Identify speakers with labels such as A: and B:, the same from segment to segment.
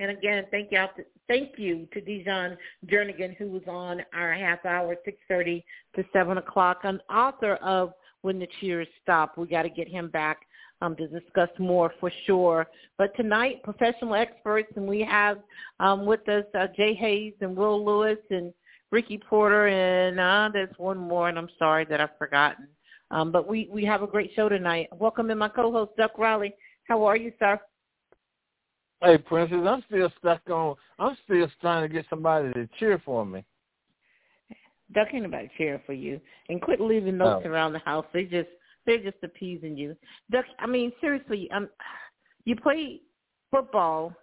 A: And again, thank you, to, thank you to Dijon Jernigan, who was on our half hour, 6.30 to 7 o'clock, an author of When the Cheers Stop. We got to get him back um, to discuss more for sure. But tonight, professional experts, and we have um, with us uh, Jay Hayes and Will Lewis and Ricky Porter, and uh, there's one more, and I'm sorry that I've forgotten. Um, but we, we have a great show tonight. Welcome in my co-host, Duck Riley. How are you, sir?
B: Hey, Princess, I'm still stuck on. I'm still trying to get somebody to cheer for me.
A: Duck ain't nobody cheering for you, and quit leaving notes
B: Oh.
A: around the house. They just they're just appeasing you. Duck, I mean seriously, um, you play football.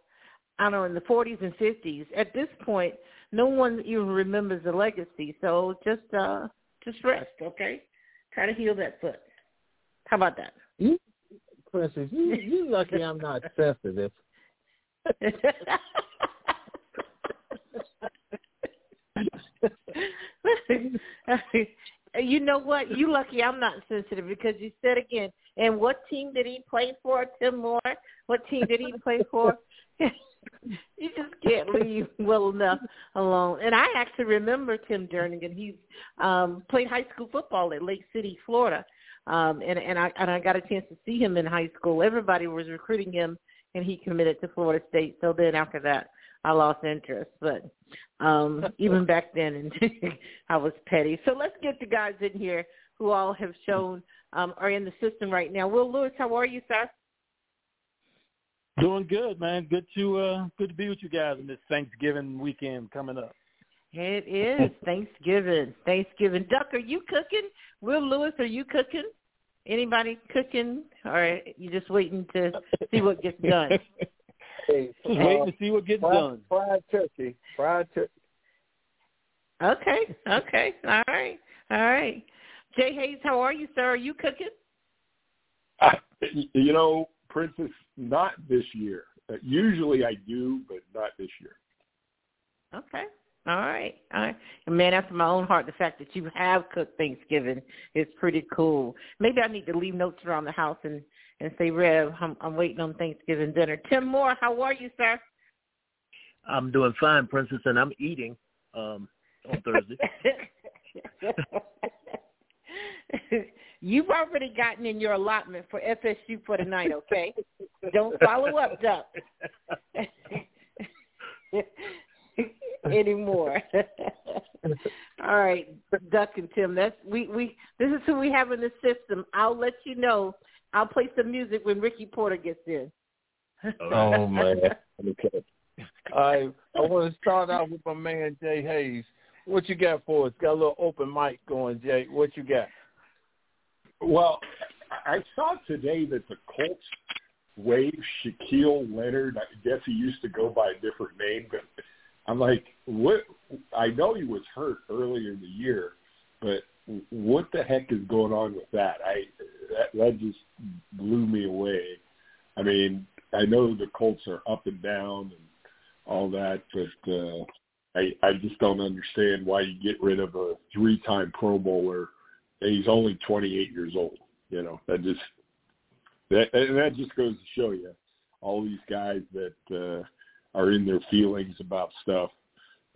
A: I don't know in the 40s and 50s. At this point, no one even remembers the legacy. So just uh just rest, okay? Try to heal that foot. How about that?
B: You, Princess, you you lucky I'm not sensitive.
A: you know what? You lucky I'm not sensitive because you said again. And what team did he play for, Tim Moore? What team did he play for? you just can't leave well enough alone. And I actually remember Tim Jernigan. He's um played high school football at Lake City, Florida. Um and and I and I got a chance to see him in high school. Everybody was recruiting him and he committed to Florida State. So then after that I lost interest. But um even back then and I was petty. So let's get the guys in here who all have shown um are in the system right now. Will Lewis, how are you, sir?
C: Doing good, man. Good to uh good to be with you guys on this Thanksgiving weekend coming up.
A: It is Thanksgiving. Thanksgiving. Duck, are you cooking? Will Lewis, are you cooking? Anybody cooking, or you just waiting to see what gets done?
B: Hey,
C: Just
B: uh,
C: waiting to see what gets
B: fried,
C: done.
B: Fried turkey. Fried turkey.
A: Okay, okay, all right, all right. Jay Hayes, how are you, sir? Are you cooking?
D: I, you know, Princess, not this year. Uh, usually I do, but not this year.
A: Okay. All right. All right. And man, after my own heart, the fact that you have cooked Thanksgiving is pretty cool. Maybe I need to leave notes around the house and and say, Rev, I'm, I'm waiting on Thanksgiving dinner. Tim Moore, how are you, sir?
E: I'm doing fine, Princess, and I'm eating um, on Thursday.
A: You've already gotten in your allotment for FSU for tonight, okay? Don't follow up, Duck. Anymore. All right, Duck and Tim. That's we we. This is who we have in the system. I'll let you know. I'll play some music when Ricky Porter gets in.
B: Oh man. Okay. I I want to start out with my man Jay Hayes. What you got for us? Got a little open mic going, Jay. What you got?
D: Well, I saw today that the Colts waived Shaquille Leonard. I guess he used to go by a different name, but I'm like, what? I know he was hurt earlier in the year, but what the heck is going on with that? I that that just blew me away. I mean, I know the Colts are up and down and all that, but uh, I I just don't understand why you get rid of a three-time Pro Bowler. And he's only 28 years old. You know that just that and that just goes to show you all these guys that uh, are in their feelings about stuff.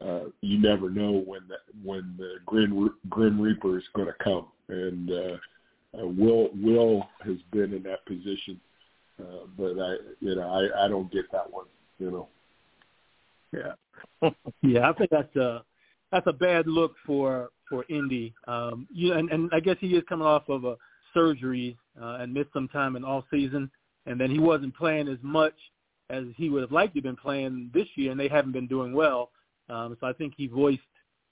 D: Uh, you never know when the when the grim grim reaper is going to come, and uh, uh, Will Will has been in that position, uh, but I you know I I don't get that one. You know.
C: Yeah. yeah, I think that's a that's a bad look for for Indy. Um, you and, and I guess he is coming off of a surgery uh, and missed some time in all season, and then he wasn't playing as much as he would have liked to have been playing this year, and they haven't been doing well. Um, so I think he voiced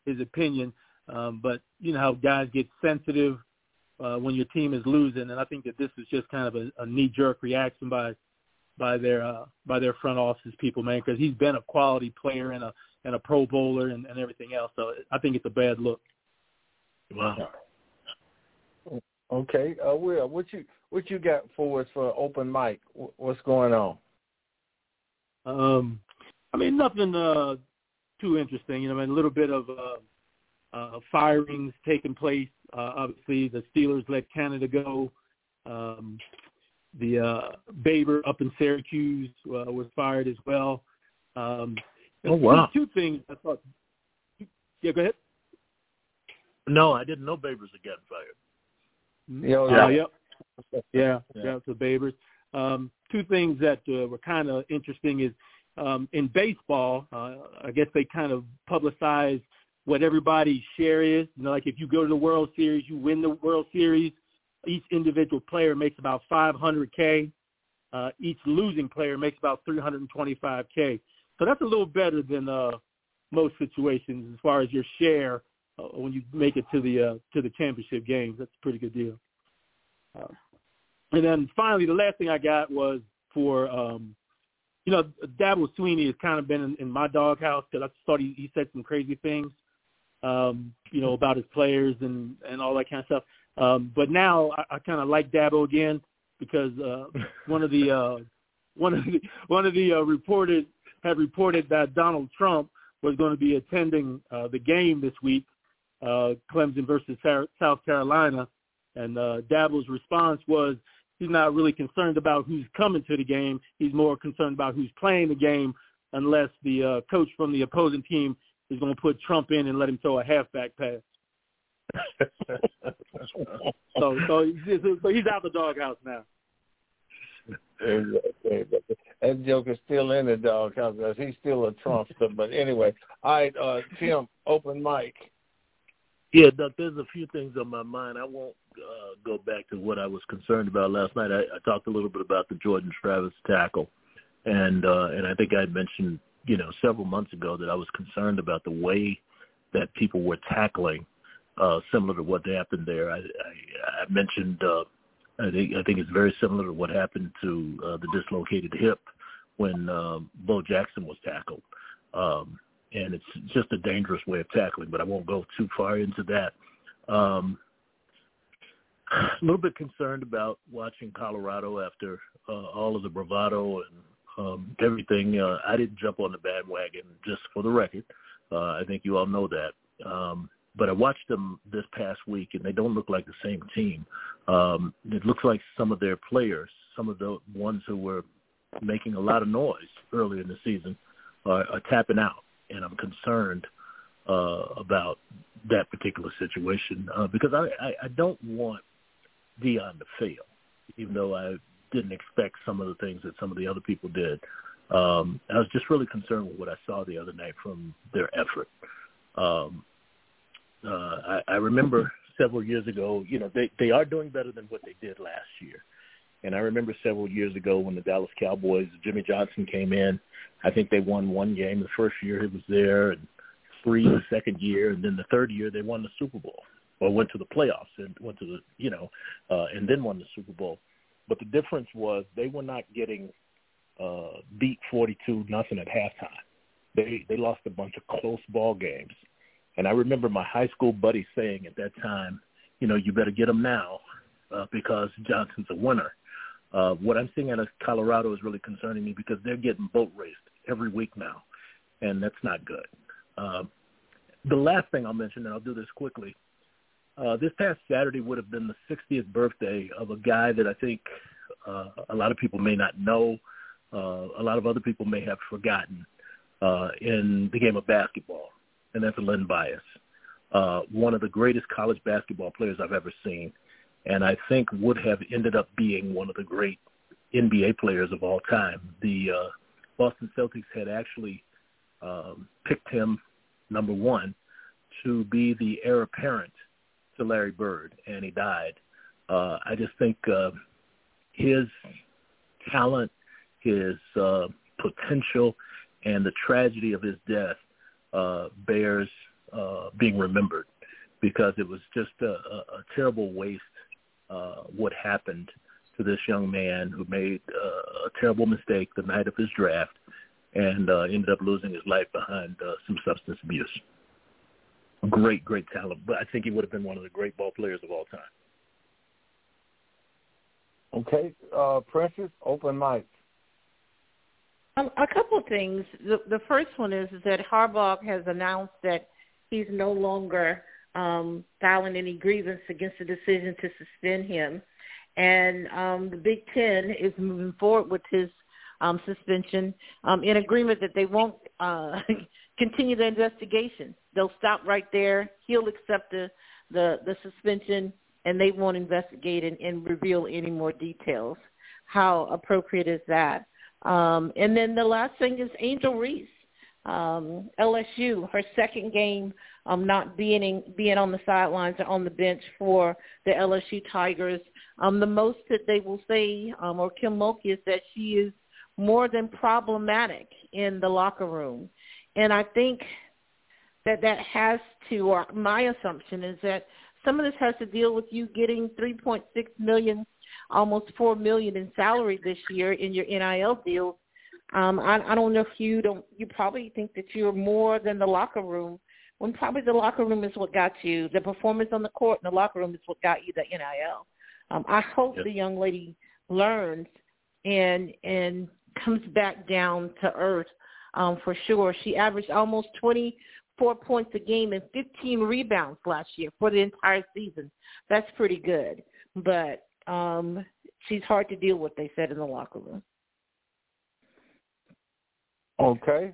C: his opinion. Um, but you know how guys get sensitive uh, when your team is losing, and I think that this is just kind of a, a knee-jerk reaction by by their uh, by their front office people, man, because he's been a quality player and a and a Pro Bowler and, and everything else. So I think it's a bad look.
B: Wow. Okay, uh, Will, what you what you got for us for open mic? What's going on?
C: Um, I mean nothing uh too interesting. You know, I mean, a little bit of uh, uh, firings taking place. Uh, obviously, the Steelers let Canada go. Um, the uh, Baber up in Syracuse uh, was fired as well. Um,
E: oh wow!
C: Two, two things I thought. Yeah, go ahead.
E: No, I didn't know Babers had gotten fired.
C: Mm-hmm. Yeah, uh, yep. Yeah, yeah, yeah, the Babers. Um, two things that uh, were kind of interesting is um, in baseball, uh, I guess they kind of publicize what everybody's share is. You know, like if you go to the World Series, you win the World Series, each individual player makes about 500k. Uh, each losing player makes about 325k. So that's a little better than uh, most situations as far as your share uh, when you make it to the uh, to the championship games. That's a pretty good deal. Uh, and then finally, the last thing I got was for um, you know, Dabo Swinney has kind of been in, in my doghouse because I thought he, he said some crazy things, um, you know, about his players and and all that kind of stuff. Um, but now I, I kind of like Dabo again because uh, one of the uh, one of the one of the uh, reported had reported that Donald Trump was going to be attending uh, the game this week, uh, Clemson versus South Carolina, and uh, Dabo's response was he's not really concerned about who's coming to the game. He's more concerned about who's playing the game unless the uh, coach from the opposing team is going to put Trump in and let him throw a halfback pass. so, so, he's, so he's out the doghouse now.
B: That joke is still in the doghouse. He's still a Trumpster. But anyway, all right, uh, Tim, open mic.
E: Yeah, Duck, there's a few things on my mind. I won't uh, go back to what I was concerned about last night. I, I talked a little bit about the Jordan Travis tackle, and uh, and I think I mentioned you know several months ago that I was concerned about the way that people were tackling, uh, similar to what happened there. I, I, I mentioned uh, I think I think it's very similar to what happened to uh, the dislocated hip when uh, Bo Jackson was tackled. Um, and it's just a dangerous way of tackling. But I won't go too far into that. Um, a little bit concerned about watching Colorado after uh, all of the bravado and um, everything. Uh, I didn't jump on the bandwagon, just for the record. Uh, I think you all know that. Um, but I watched them this past week, and they don't look like the same team. Um, it looks like some of their players, some of the ones who were making a lot of noise earlier in the season, are, are tapping out and I'm concerned uh, about that particular situation uh, because I, I, I don't want Deion to fail, even though I didn't expect some of the things that some of the other people did. Um, I was just really concerned with what I saw the other night from their effort. Um, uh, I, I remember several years ago, you know, they they are doing better than what they did last year. And I remember several years ago when the Dallas Cowboys, Jimmy Johnson came in. I think they won one game the first year he was there, and three the second year, and then the third year they won the Super Bowl or went to the playoffs and went to the you know, uh, and then won the Super Bowl. But the difference was they were not getting uh, beat forty-two nothing at halftime. They they lost a bunch of close ball games, and I remember my high school buddy saying at that time, you know, you better get them now uh, because Johnson's a winner. Uh, what I'm seeing out of Colorado is really concerning me because they're getting boat raced every week now, and that's not good. Uh, the last thing I'll mention, and I'll do this quickly, uh, this past Saturday would have been the 60th birthday of a guy that I think uh, a lot of people may not know, uh, a lot of other people may have forgotten uh, in the game of basketball, and that's Len Bias, uh, one of the greatest college basketball players I've ever seen and I think would have ended up being one of the great NBA players of all time. The uh, Boston Celtics had actually um, picked him number one to be the heir apparent to Larry Bird, and he died. Uh, I just think uh, his talent, his uh, potential, and the tragedy of his death uh, bears uh, being remembered because it was just a, a, a terrible waste uh, what happened to this young man who made uh, a terrible mistake the night of his draft and uh, ended up losing his life behind uh, some substance abuse. Great, great talent, but I think he would have been one of the great ball players of all time.
B: Okay, uh, Princess, open mic.
A: Um, a couple of things. The, the first one is, is that Harbaugh has announced that he's no longer um, filing any grievance against the decision to suspend him. And um, the Big Ten is moving forward with his um, suspension um, in agreement that they won't uh, continue the investigation. They'll stop right there. He'll accept the, the, the suspension, and they won't investigate and, and reveal any more details. How appropriate is that? Um, and then the last thing is Angel Reese, um, LSU, her second game um, not being in, being on the sidelines or on the bench for the LSU Tigers. Um, the most that they will say, um, or Kim Mulkey, is that she is more than problematic in the locker room, and I think that that has to, or my assumption is that some of this has to deal with you getting 3.6 million almost four million in salary this year in your NIL deal. Um, I, I don't know if you don't. You probably think that you're more than the locker room. When probably the locker room is what got you. The performance on the court in the locker room is what got you the NIL. Um, I hope yep. the young lady learns and and comes back down to earth um, for sure. She averaged almost 24 points a game and 15 rebounds last year for the entire season. That's pretty good. But um, she's hard to deal with. They said in the locker room.
B: Okay,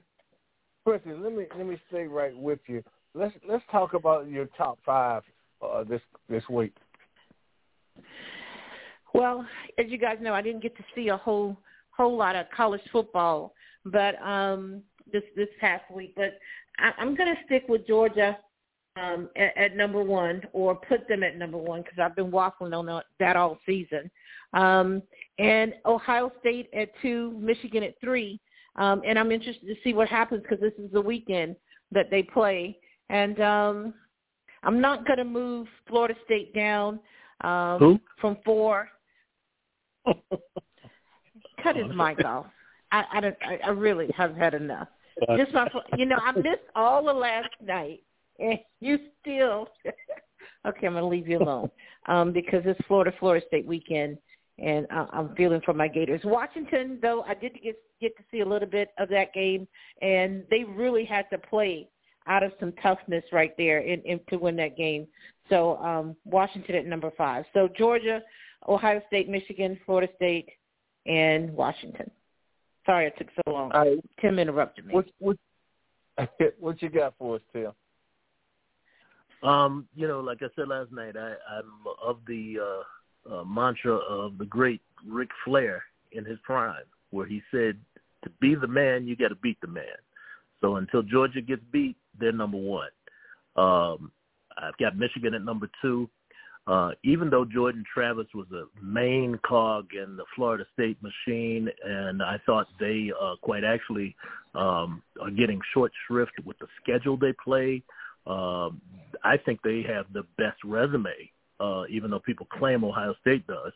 B: Chrissy, let me let me stay right with you. Let's let's talk about your top five uh, this this week.
A: Well, as you guys know, I didn't get to see a whole whole lot of college football, but um, this this past week. But I, I'm going to stick with Georgia um, at, at number one or put them at number one because I've been waffling on that all season. Um, and Ohio State at two, Michigan at three. Um, and I'm interested to see what happens because this is the weekend that they play. And um, I'm not going to move Florida State down um,
E: Who?
A: from four. Cut his mic off. I, I, don't, I, I really have had enough. Just my, you know, I missed all the last night and you still okay. I'm gonna leave you alone um, because it's Florida Florida State weekend, and I, I'm feeling for my Gators. Washington, though, I did get get to see a little bit of that game, and they really had to play out of some toughness right there in, in to win that game. So um, Washington at number five. So Georgia, Ohio State, Michigan, Florida State, and Washington. Sorry it took so long.
B: Right.
A: Tim interrupted me.
B: What, what, what you got for us, Tim?
E: Um, you know, like I said last night, I, I'm of the uh, uh, mantra of the great Ric Flair in his prime, where he said, "To be the man, you got to beat the man." So until Georgia gets beat, they're number one. Um, I've got Michigan at number two. Uh, even though Jordan Travis was a main cog in the Florida State machine, and I thought they uh, quite actually um, are getting short shrift with the schedule they play. Uh, I think they have the best resume, uh, even though people claim Ohio State does,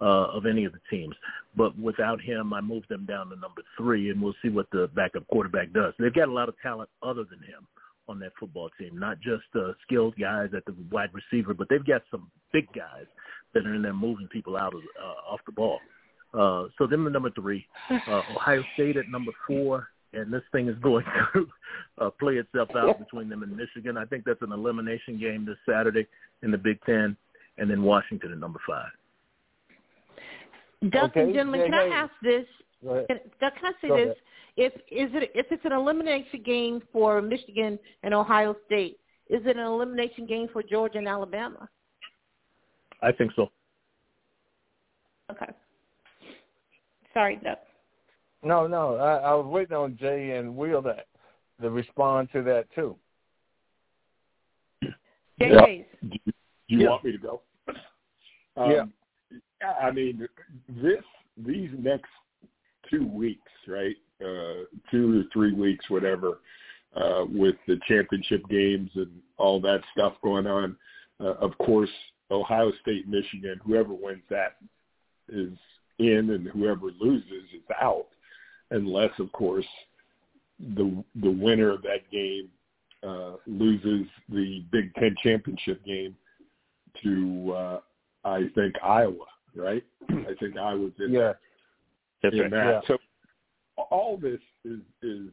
E: uh, of any of the teams. But without him, I moved them down to number three, and we'll see what the backup quarterback does. They've got a lot of talent other than him on that football team, not just uh, skilled guys at the wide receiver, but they've got some big guys that are in there moving people out of uh, off the ball. Uh, so them at number three, uh, Ohio State at number four, and this thing is going to uh, play itself out between them and Michigan. I think that's an elimination game this Saturday in the Big Ten, and then Washington at number five.
A: Dustin,
B: okay.
A: gentlemen,
B: yeah,
A: can
B: yeah.
A: I ask this? Can, can I say
B: Go
A: this?
B: ahead.
A: If is it if it's an elimination game for Michigan and Ohio State, is it an elimination game for Georgia and Alabama?
E: I think so.
A: Okay. Sorry, Duck.
B: No, no. I, I was waiting on Jay and Will to, to respond to that too.
A: Jay
D: Yeah.
A: Hayes.
D: Do you, do you
B: Yeah.
D: want me to go? Um,
B: Yeah.
D: I mean, this these next two weeks, right? Uh, two or three weeks, whatever, uh, with the championship games and all that stuff going on. Uh, of course, Ohio State, Michigan, whoever wins that is in, and whoever loses is out, unless, of course, the the winner of that game uh, loses the Big Ten championship game to uh, I think Iowa, right? I think Iowa's in,
B: Yeah.
E: That's
D: in
E: right.
D: that.
B: Yeah.
D: So all this is is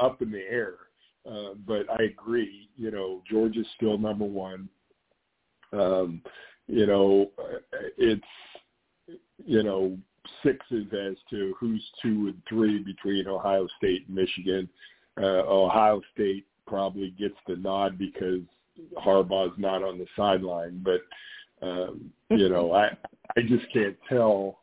D: up in the air. Uh, but I agree. You know, Georgia's still number one. Um, you know, uh, it's you know sixes as to who's two and three between Ohio State and Michigan. Uh, Ohio State probably gets the nod because Harbaugh's not on the sideline, but um, you know, I I just can't tell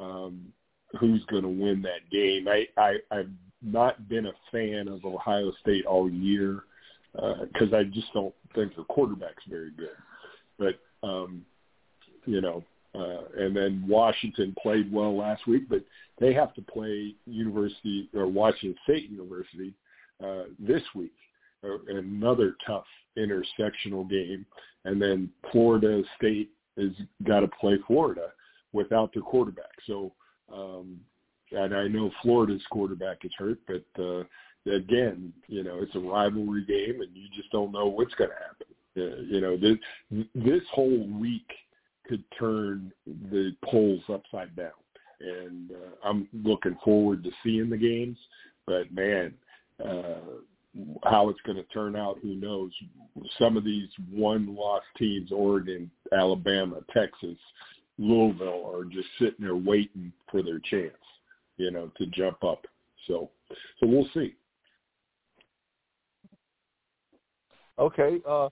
D: um, who's going to win that game. I, I I've not been a fan of Ohio State all year because I just don't think their quarterback's very good. But um, you know, uh, and then Washington played well last week, but they have to play University or Washington State University uh, this week. Another tough intersectional game, and then Florida State has got to play Florida without their quarterback. So, um, and I know Florida's quarterback is hurt, but uh, again, you know, it's a rivalry game, and you just don't know what's going to happen. Uh, you know, this this whole week could turn the polls upside down, and uh, I'm looking forward to seeing the games. But man, uh, how it's going to turn out, who knows? Some of these one-loss teams, Oregon, Alabama, Texas, Louisville, are just sitting there waiting for their chance, you know, to jump up. So, so we'll see.
B: Okay. Uh,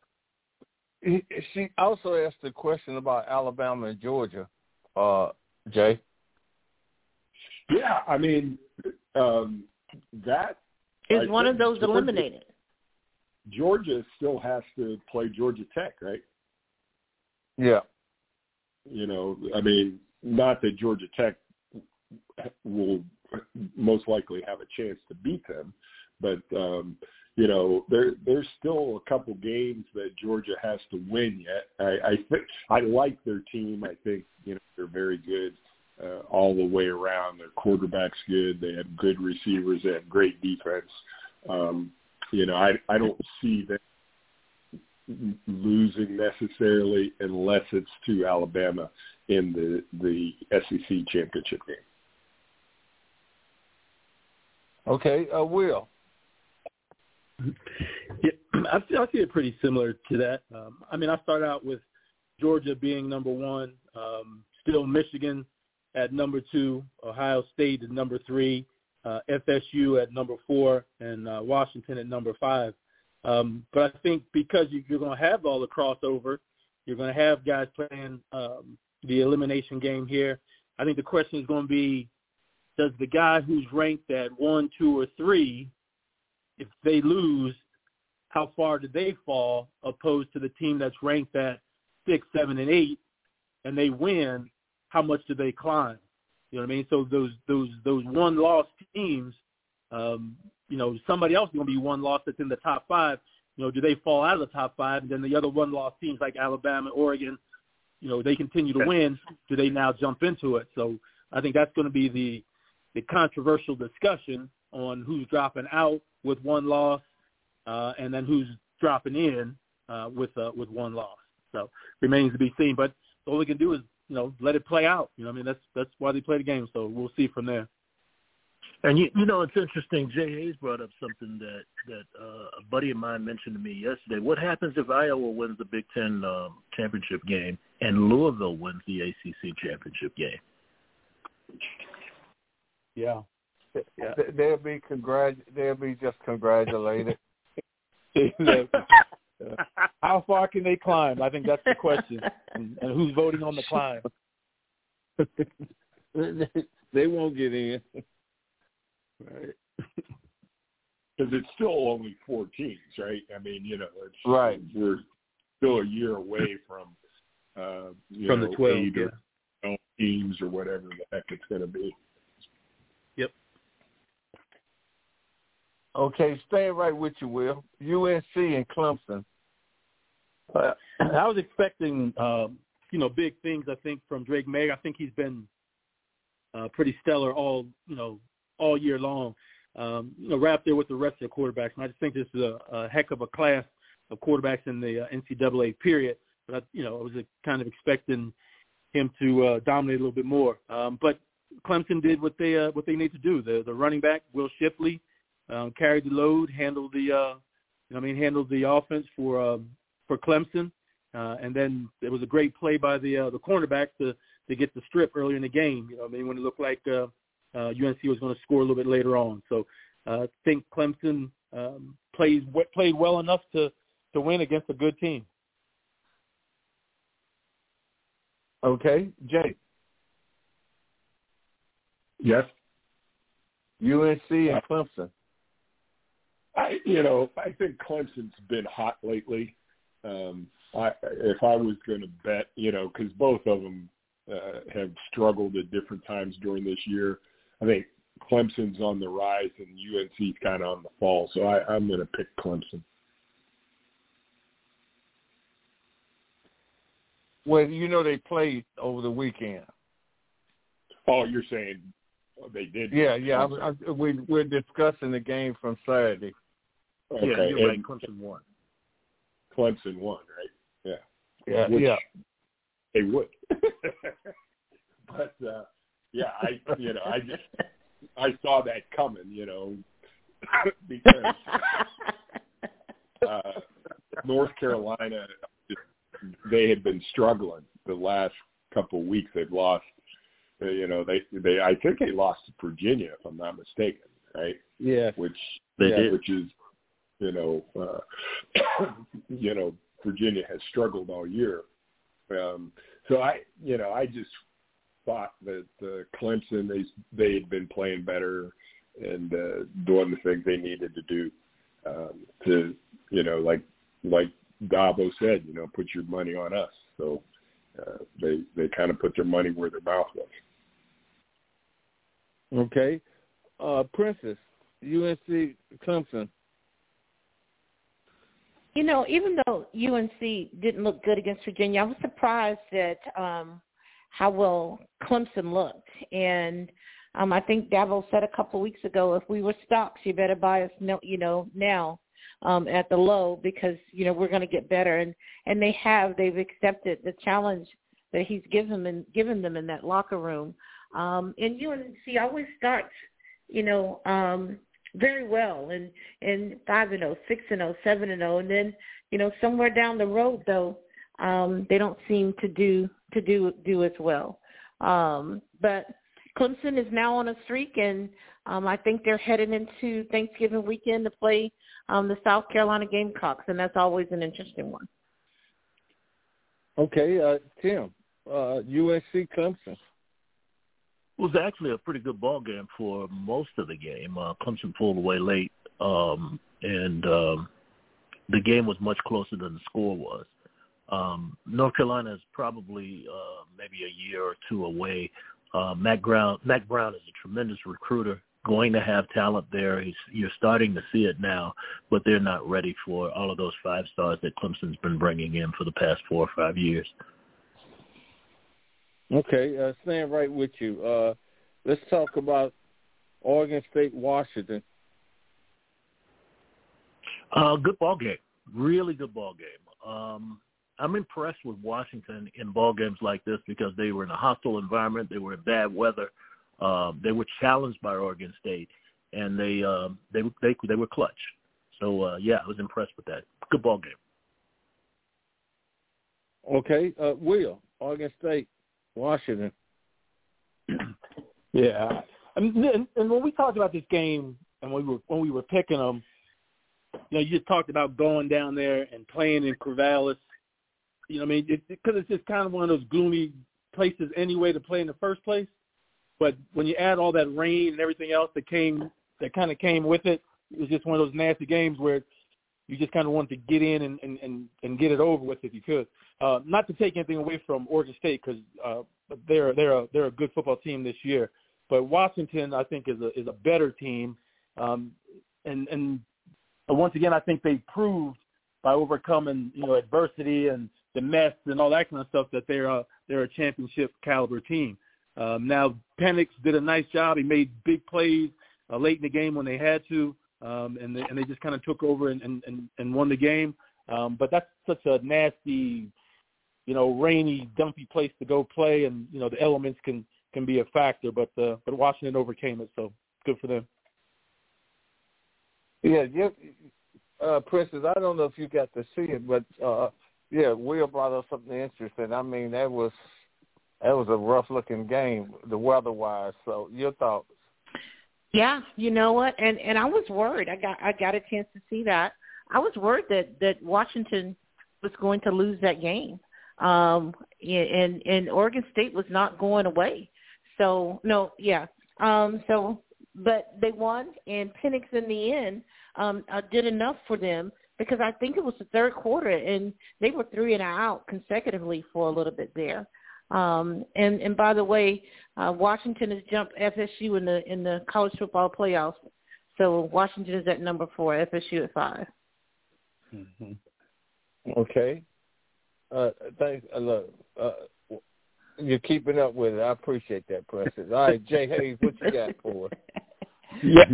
B: she also asked a question about Alabama and Georgia. Uh, Jay.
D: Yeah, I mean, um, that
A: Is
D: I
A: one of those
D: Georgia-
A: eliminated?
D: Georgia still has to play Georgia Tech, right?
B: Yeah.
D: You know, I mean, not that Georgia Tech will most likely have a chance to beat them, but um, you know, there there's still a couple games that Georgia has to win yet. I, I think I like their team. I think you know they're very good uh, all the way around. Their quarterback's good. They have good receivers. They have great defense. Um, you know, I I don't see them losing necessarily unless it's to Alabama in the the SEC championship game.
B: Okay. Uh, Will.
C: Yeah, I, see- I see it pretty similar to that. Um, I mean, I start out with Georgia being number one, um, still Michigan at number two, Ohio State at number three, uh, FSU at number four, and uh, Washington at number five. Um, but I think because you, you're going to have all the crossover, you're going to have guys playing um, the elimination game here. I think the question is going to be, does the guy who's ranked at one, two, or three if they lose, how far do they fall opposed to the team that's ranked at six, seven, and eight, and they win, how much do they climb? You know what I mean? So those those those one loss teams, um, you know, somebody else is going to be one loss that's in the top five. You know, do they fall out of the top five? And then the other one loss teams like Alabama, Oregon, you know, they continue to win. Do they now jump into it? So I think that's going to be the the controversial discussion on who's dropping out with one loss, uh, and then who's dropping in uh, with uh, with one loss. So remains to be seen. But all we can do is you know let it play out. You know, I mean that's that's why they play the game. So we'll see from there.
E: And you, you know, it's interesting. Jay Hayes brought up something that that uh, a buddy of mine mentioned to me yesterday. What happens if Iowa wins the Big Ten um, championship game and Louisville wins the ACC championship game?
C: Yeah.
B: Yeah. They'll be congrat. They'll be just congratulated.
C: How far can they climb? I think that's the question. and, and who's voting on the climb?
B: they won't get in.
D: right? Because it's still only four teams, right? I mean, you know, it's
B: Right.
D: We're still a year away from uh, you
C: From
D: know,
C: the 12,
D: eight
C: yeah.
D: or teams or whatever the heck it's going to be. Yep.
B: Okay, stay right with you, Will. UNC and Clemson.
C: Uh, I was expecting, um, you know, big things I think from Drake Maye. I think he's been uh, pretty stellar all you know all year long. Um, you know, up there with the rest of the quarterbacks. And I just think this is a, a heck of a class of quarterbacks in the uh, NCAA period. But I, you know, I was uh, kind of expecting him to uh, dominate a little bit more. Um, but Clemson did what they uh, what they need to do. The the running back Will Shipley um, carried the load, handled the uh, you know, I mean handled the offense for um, for Clemson, uh, and then it was a great play by the uh, the cornerback to to get the strip earlier in the game. You know, I mean when it looked like uh, uh, UNC was going to score a little bit later on. So uh, I think Clemson um, played played well enough to to win against a good team.
B: Okay, Jay.
D: Yes.
B: UNC and Clemson.
D: I, you know, I think Clemson's been hot lately. Um, I, if I was going to bet, you know, because both of them uh, have struggled at different times during this year. I think Clemson's on the rise and UNC's kind of on the fall. So I, I'm going to pick Clemson.
B: Well, you know they played over the weekend.
D: Oh, you're saying they did?
B: Yeah, yeah. I, I, we we're discussing the game from Saturday.
D: Okay.
E: Yeah, you're right. Clemson won.
D: Clemson won, right? Yeah.
B: Yeah,
D: Which
B: yeah.
D: They would. but uh yeah, I you know, I just I saw that coming, you know, because uh North Carolina they had been struggling the last couple of weeks. They've lost uh, you know, they they I think they lost to Virginia if I'm not mistaken, right?
B: Yeah.
D: Which
E: They
D: yeah,
E: did.
D: which is you know uh you know, Virginia has struggled all year. Um so I you know, I just thought that uh, Clemson they they had been playing better and uh, doing the things they needed to do um, to you know like like Dabo said you know put your money on us so uh, they they kind of put their money where their mouth was.
B: Okay. Uh Princess, UNC Clemson.
A: You know, even though UNC didn't look good against Virginia, I was surprised at um, how well Clemson looked. And um, I think Dabo said a couple weeks ago, if we were stocks, you better buy us, you know, now um, at the low because you know we're going to get better. And and they have. They've accepted the challenge that he's given them given them in that locker room. Um, and UNC always starts, you know, um, very well and and five and oh, six and oh, seven and oh, and then you know somewhere down the road though um, they don't seem to do to do do as well. Um, but Clemson is now on a streak, and um, I think they're headed into Thanksgiving weekend to play um, the South Carolina Gamecocks, and that's always an interesting one.
B: Okay, uh Tim. Uh UNC Clemson.
E: Was actually a pretty good ball game for most of the game. Uh, Clemson pulled away late, um, and um, the game was much closer than the score was. Um, North Carolina is probably uh, maybe a year or two away. Uh, Mack Brown, Mack Brown is a tremendous recruiter, going to have talent there. He's, you're starting to see it now, but they're not ready for all of those five stars that Clemson's been bringing in for the past four or five years.
B: Okay, uh staying right with you. Uh let's talk about Oregon State Washington.
E: Uh, good ball game. Really good ball game. Um, I'm impressed with Washington in ball games like this because they were in a hostile environment. They were in bad weather. Um, they were challenged by Oregon State, and they um, they they they were clutch. So uh, yeah, I was impressed with that. Good ball game.
B: Okay, uh Will, Oregon State, Washington.
C: Yeah, and, and and when we talked about this game and when we were when we were picking them, you know, you just talked about going down there and playing in Corvallis. You know, what I mean, because it, it, it's just kind of one of those gloomy places anyway to play in the first place. But when you add all that rain and everything else that came that kind of came with it, it was just one of those nasty games where you just kind of wanted to get in and and and, and get it over with if you could. Uh, not to take anything away from Oregon State because uh, they're they're a, they're a good football team this year, but Washington I think is a is a better team, um, and and once again I think they proved by overcoming you know adversity and the mess and all that kind of stuff that they're a, they're a championship caliber team. Um, now Penix did a nice job. He made big plays uh, late in the game when they had to, um, and they, and they just kind of took over and, and, and won the game. Um, but that's such a nasty, you know, rainy, dumpy place to go play, and you know the elements can can be a factor. But uh, but Washington overcame it, so good for them.
B: Yeah, yeah, uh, Princess. I don't know if you got to see it, but uh, yeah, Will brought up something interesting. I mean, that was that was a rough looking game, the weather wise. So your thoughts?
A: Yeah, you know what? And and I was worried. I got I got a chance to see that. I was worried that that Washington was going to lose that game. Um and and Oregon State was not going away. So no, yeah. Um so but they won and Penix in the end um uh, did enough for them because I think it was the third quarter and they were three and out consecutively for a little bit there. Um, and and by the way, uh, Washington has jumped FSU in the in the college football playoffs. So Washington is at number four, FSU at 5
B: mm-hmm. Okay. Uh, thanks. Uh, look, uh, you're keeping up with it. I appreciate that, Princess. All right, Jay Hayes, what you got for us?
D: Yeah,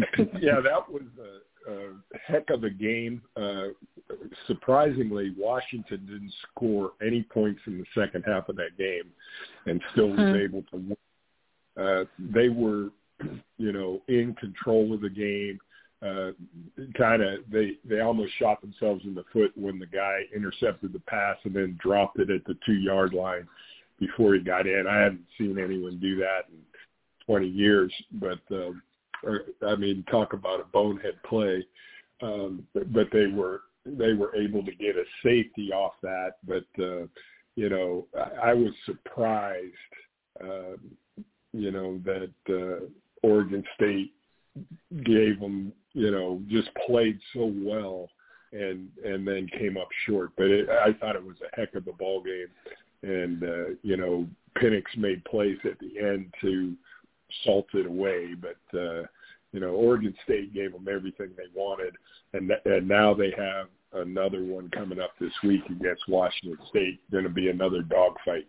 D: yeah, that was a, a heck of a game. Uh, surprisingly, Washington didn't score any points in the second half of that game, and still was hmm. able to win. Uh, they were, you know, in control of the game. Uh, kind of, they they almost shot themselves in the foot when the guy intercepted the pass and then dropped it at the two yard line before he got in. I hadn't seen anyone do that in 20 years, but uh, or, I mean, talk about a bonehead play. Um, but, but they were they were able to get a safety off that. But uh, you know, I, I was surprised, uh, you know, that uh, Oregon State gave them, you know, just played so well and and then came up short. But it, I thought it was a heck of a ball game, and uh, you know, Penix made plays at the end to salt it away, but. uh you know, Oregon State gave them everything they wanted, and and now they have another one coming up this week against Washington State. Going to be another dogfight,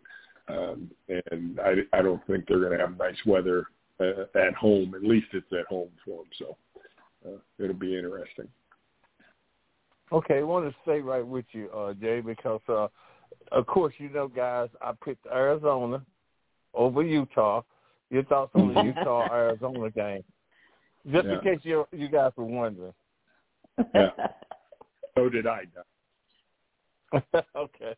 D: um, and I I don't think they're going to have nice weather uh, at home. At least it's at home for them, so uh, it'll be interesting.
B: Okay, I want to stay right with you, uh, Jay, because uh, of course you know, guys, I picked Arizona over Utah. Your thoughts on the Utah Arizona game? Just yeah. in case you you guys were wondering.
D: Yeah. so did I.
B: okay.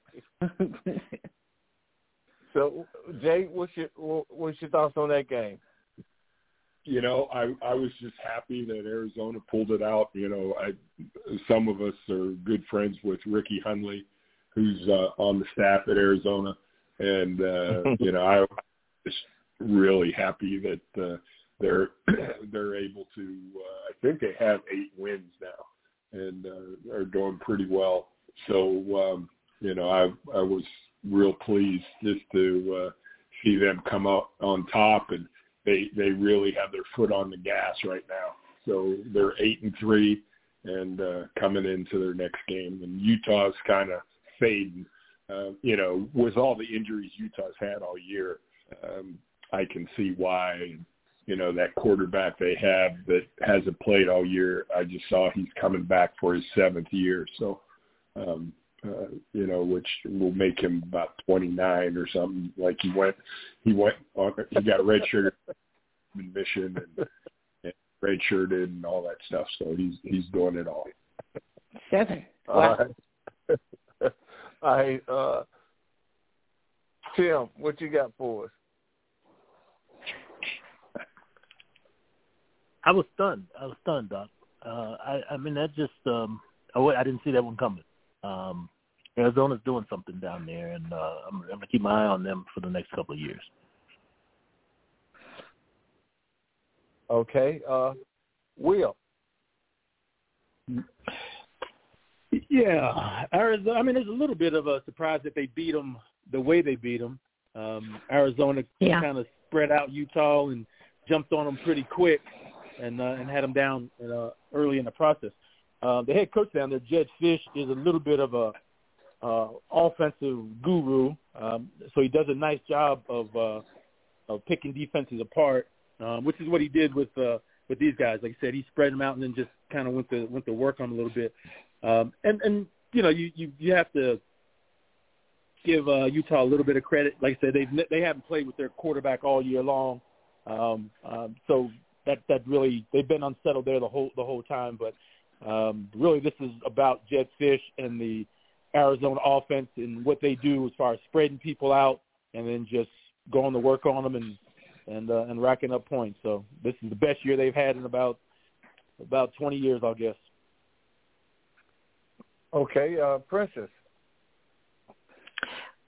B: so, Jay, what's your what's your thoughts on that game?
D: You know, I I was just happy that Arizona pulled it out. You know, I some of us are good friends with Ricky Hundley, who's uh, on the staff at Arizona, and uh, you know, I really happy that uh, they're they're able to. Uh, I think they have eight wins now, and uh, are doing pretty well. So um, you know, I I was real pleased just to uh, see them come out on top, and they they really have their foot on the gas right now. So they're eight and three, and uh, coming into their next game, and Utah's kind of fading. Uh, you know, with all the injuries Utah's had all year, um, I can see why you know, that quarterback they have that hasn't played all year. I just saw he's coming back for his seventh year. So, um, uh, you know, which will make him about 29 or something. Like he went, he went on, he got redshirted in mission and, and redshirted and all that stuff. So he's, he's doing it all.
A: Seven. Wow.
B: All right. all right. Uh, Tim, what you got for us?
E: I was stunned. I was stunned, Doc. Uh, I, I mean, that just um, I, I didn't see that one coming. Um, Arizona's doing something down there, and uh, I'm, I'm gonna keep my eye on them for the next couple of years.
B: Okay, uh, Will.
C: Yeah, Arizona. I mean, it's a little bit of a surprise that they beat them the way they beat them. Um, Arizona yeah. kind of spread out Utah and jumped on them pretty quick and uh, and had him down uh, early in the process. Uh, the head coach down there, Jedd Fisch, is a little bit of a uh, offensive guru, um, so he does a nice job of uh, of picking defenses apart, um, which is what he did with uh, with these guys. Like I said, he spread them out and then just kind of went to went to work on them a little bit. Um, and and you know you you you have to give uh, Utah a little bit of credit. Like I said, they've they haven't played with their quarterback all year long, um, um, so that that really they've been unsettled there the whole the whole time. But um, really, this is about Jedd Fisch and the Arizona offense and what they do as far as spreading people out and then just going to work on them and and uh, and racking up points. So this is the best year they've had in about about 20 years, I guess.
B: Okay, uh, Princess.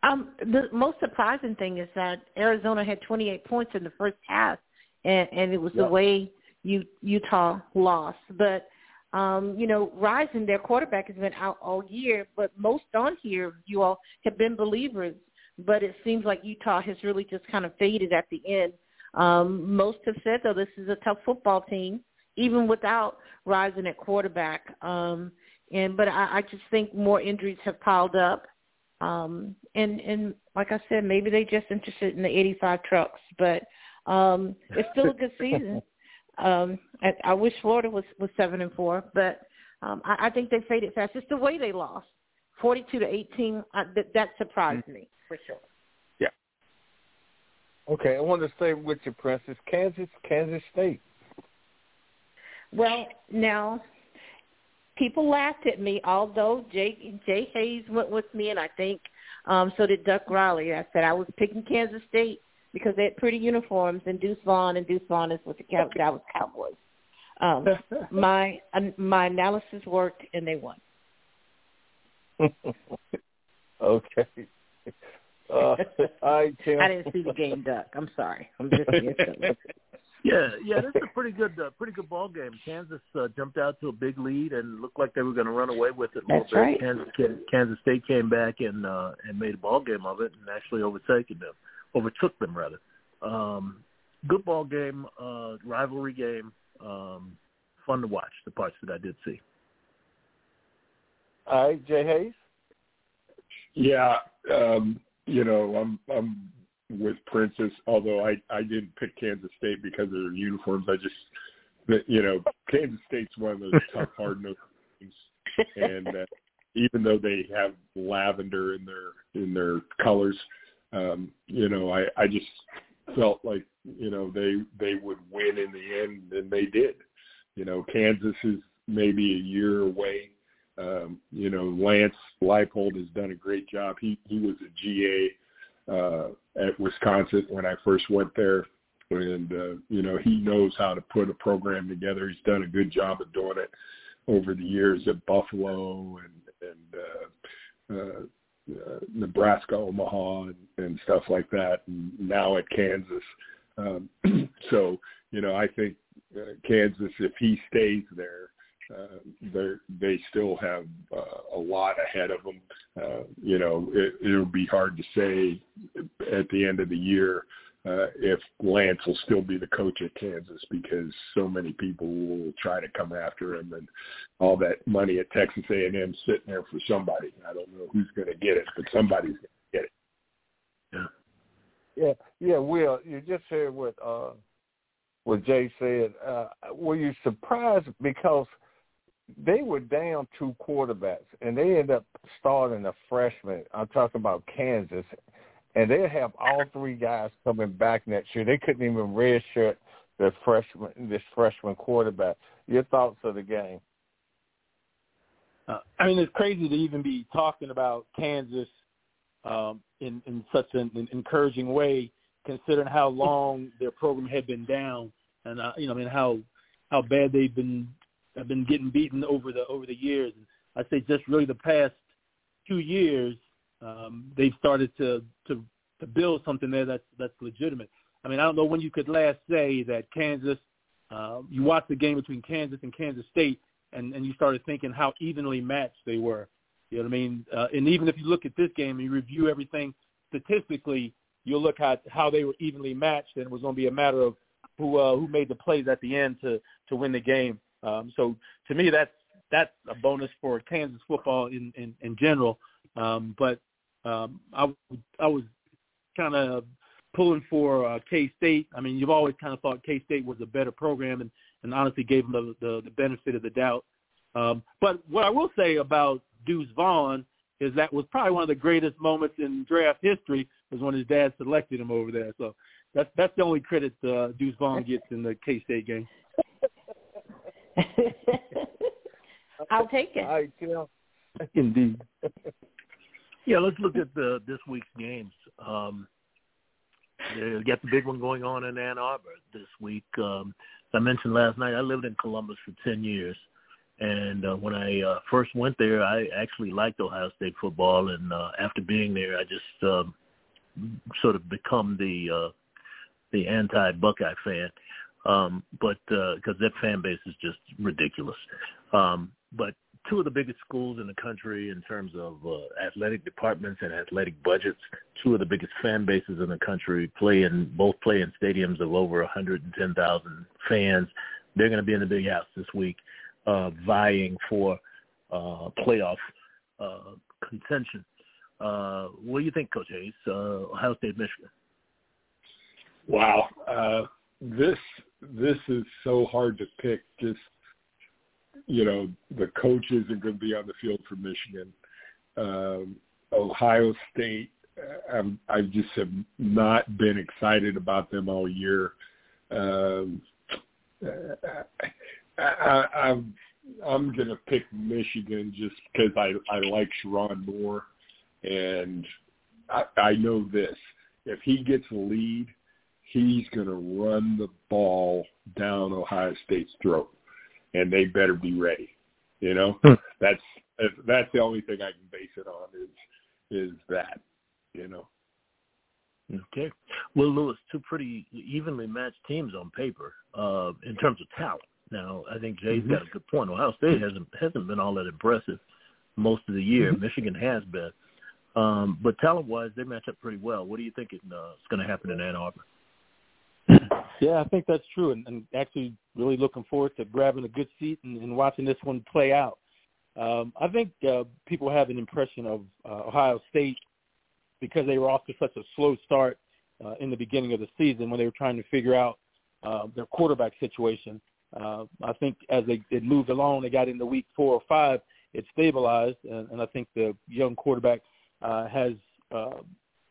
A: Um, the most surprising thing is that Arizona had 28 points in the first half, and, and it was yep. the way you, Utah lost. But um, you know, Rising, their quarterback, has been out all year, but most on here, you all have been believers. But it seems like Utah has really just kind of faded at the end. Um, most have said, though, this is a tough football team, even without Rising at quarterback. Um, and but I, I just think more injuries have piled up. Um, and and like I said, maybe they just interested in the 85 trucks, but um, it's still a good season. Um, I, I wish Florida was was seven and four, but um, I, I think they faded fast. It's the way they lost, 42 to 18. Uh, that, that surprised mm-hmm. me for sure.
B: Yeah. Okay, I want to stay with you, Princess. Kansas, Kansas State.
A: Well, now people laughed at me, although Jay Jay Hayes went with me, and I think um, so did Duck Riley. I said I was picking Kansas State because they had pretty uniforms, and Deuce Vaughn and Deuce Vaughn is with the Dallas Cowboys. Um, my uh, my analysis worked, and they won.
B: okay. Uh, I,
A: I didn't see the game, Duck. I'm sorry. I'm just
E: Yeah, yeah, this is a pretty good, uh, pretty good ball game. Kansas uh, jumped out to a big lead and looked like they were going to run away with it a
A: That's
E: little
A: bit. Right.
E: Kansas, Kansas State came back and uh, and made a ball game of it and actually overtaken them, overtook them rather. Um, good ball game, uh, rivalry game, um, fun to watch. The parts that I did see.
B: All right, Jay Hayes.
D: Yeah, um, you know, I'm I'm with Princess, although I I didn't pick Kansas State because of their uniforms. I just, you know, Kansas State's one of those tough, hard nosed teams, and uh, even though they have lavender in their in their colors, um, you know, I I just felt like you know they they would win in the end, and they did. You know, Kansas is maybe a year away. Um, you know, Lance Leipold has done a great job. He he was a GA uh, at Wisconsin when I first went there. And, uh, you know, he knows how to put a program together. He's done a good job of doing it over the years at Buffalo and, and uh, uh, uh, Nebraska, Omaha, and, and stuff like that, and now at Kansas. Um, so, you know, I think uh, Kansas, if he stays there, uh, they they still have uh, a lot ahead of them. Uh, you know, it, it'll be hard to say at the end of the year uh, if Lance will still be the coach at Kansas because so many people will try to come after him, and all that money at Texas A&M sitting there for somebody. I don't know who's going to get it, but somebody's going to get it.
E: Yeah.
B: Yeah, yeah, Will, you just heard what uh what Jay said. Uh were you surprised because – they were down two quarterbacks, and they ended up starting a freshman. I'm talking about Kansas, and they have all three guys coming back next year. They couldn't even redshirt the freshman, this freshman quarterback. Your thoughts of the game?
C: Uh, I mean, it's crazy to even be talking about Kansas um, in in such an, an encouraging way, considering how long their program had been down, and uh, you know, I mean, how how bad they've been have been getting beaten over the over the years. And I'd say just really the past two years, um, they've started to to to build something there that's that's legitimate. I mean, I don't know when you could last say that Kansas. Uh, you watched the game between Kansas and Kansas State, and and you started thinking how evenly matched they were. You know what I mean? Uh, and even if you look at this game and you review everything statistically, you'll look at how they were evenly matched, and it was going to be a matter of who uh, who made the plays at the end to to win the game. Um, so to me, that's that's a bonus for Kansas football in, in, in general. Um, but um, I I was kind of pulling for uh, K State. I mean, you've always kind of thought K State was a better program, and, and honestly gave them the, the, the benefit of the doubt. Um, but what I will say about Deuce Vaughn is that was probably one of the greatest moments in draft history was when his dad selected him over there. So that's that's the only credit uh, Deuce Vaughn gets in the K State game.
A: I'll take it.
B: All right, Tim.
C: Indeed.
E: yeah, let's look at the this week's games. Um, you got the big one going on in Ann Arbor this week. Um, as I mentioned last night, I lived in Columbus for ten years, and uh, when I uh, first went there, I actually liked Ohio State football, and uh, after being there, I just um, sort of become the uh, the anti-Buckeye fan. Um, but because uh, that fan base is just ridiculous. Um, but two of the biggest schools in the country in terms of uh, athletic departments and athletic budgets. Two of the biggest fan bases in the country play in both play in stadiums of over 110,000 fans. They're going to be in the big house this week, uh, vying for uh, playoff uh, contention. Uh, what do you think, Coach Hayes? Uh, Ohio State, Michigan.
D: Wow, uh, this this is so hard to pick. Just you know, the coaches are going to be on the field for Michigan. Um, Ohio State, I'm, I just have not been excited about them all year. Um, I, I, I'm I'm going to pick Michigan just because I I like Sherrone Moore, and I, I know this: if he gets a lead, he's going to run the ball down Ohio State's throat and they better be ready. You know, hmm. that's that's the only thing I can base it on is is that. You know.
E: Okay. Well, Lewis, two pretty evenly matched teams on paper uh, in terms of talent. Now, I think Jay's mm-hmm. got a good point. Ohio State hasn't hasn't been all that impressive most of the year. Mm-hmm. Michigan has been, um, but talent-wise, they match up pretty well. What do you think it, uh, is going to happen in Ann Arbor?
C: Yeah, I think that's true, and, and actually really looking forward to grabbing a good seat and, and watching this one play out. Um, I think uh, people have an impression of uh, Ohio State because they were off to such a slow start uh, in the beginning of the season when they were trying to figure out uh, their quarterback situation. Uh, I think as they it moved along, they got into week four or five, it stabilized, and, and I think the young quarterback uh, has uh,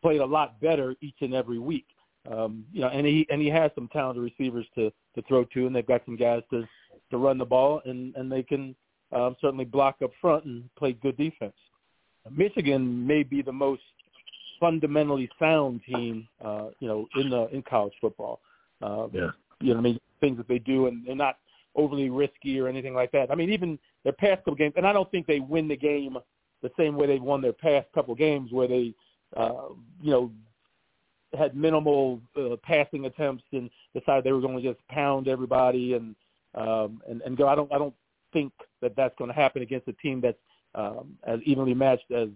C: played a lot better each and every week. Um, you know, and he and he has some talented receivers to to throw to, and they've got some guys to to run the ball, and and they can um, certainly block up front and play good defense. Michigan may be the most fundamentally sound team, uh, you know, in the in college football. Uh,
E: yeah.
C: You know, I mean, things that they do, and they're not overly risky or anything like that. I mean, even their past couple games, and I don't think they win the game the same way they've won their past couple games, where they, uh, you know, had minimal uh, passing attempts and decided they were going to just pound everybody and um, and and go. I don't I don't think that that's going to happen against a team that's um, as evenly matched as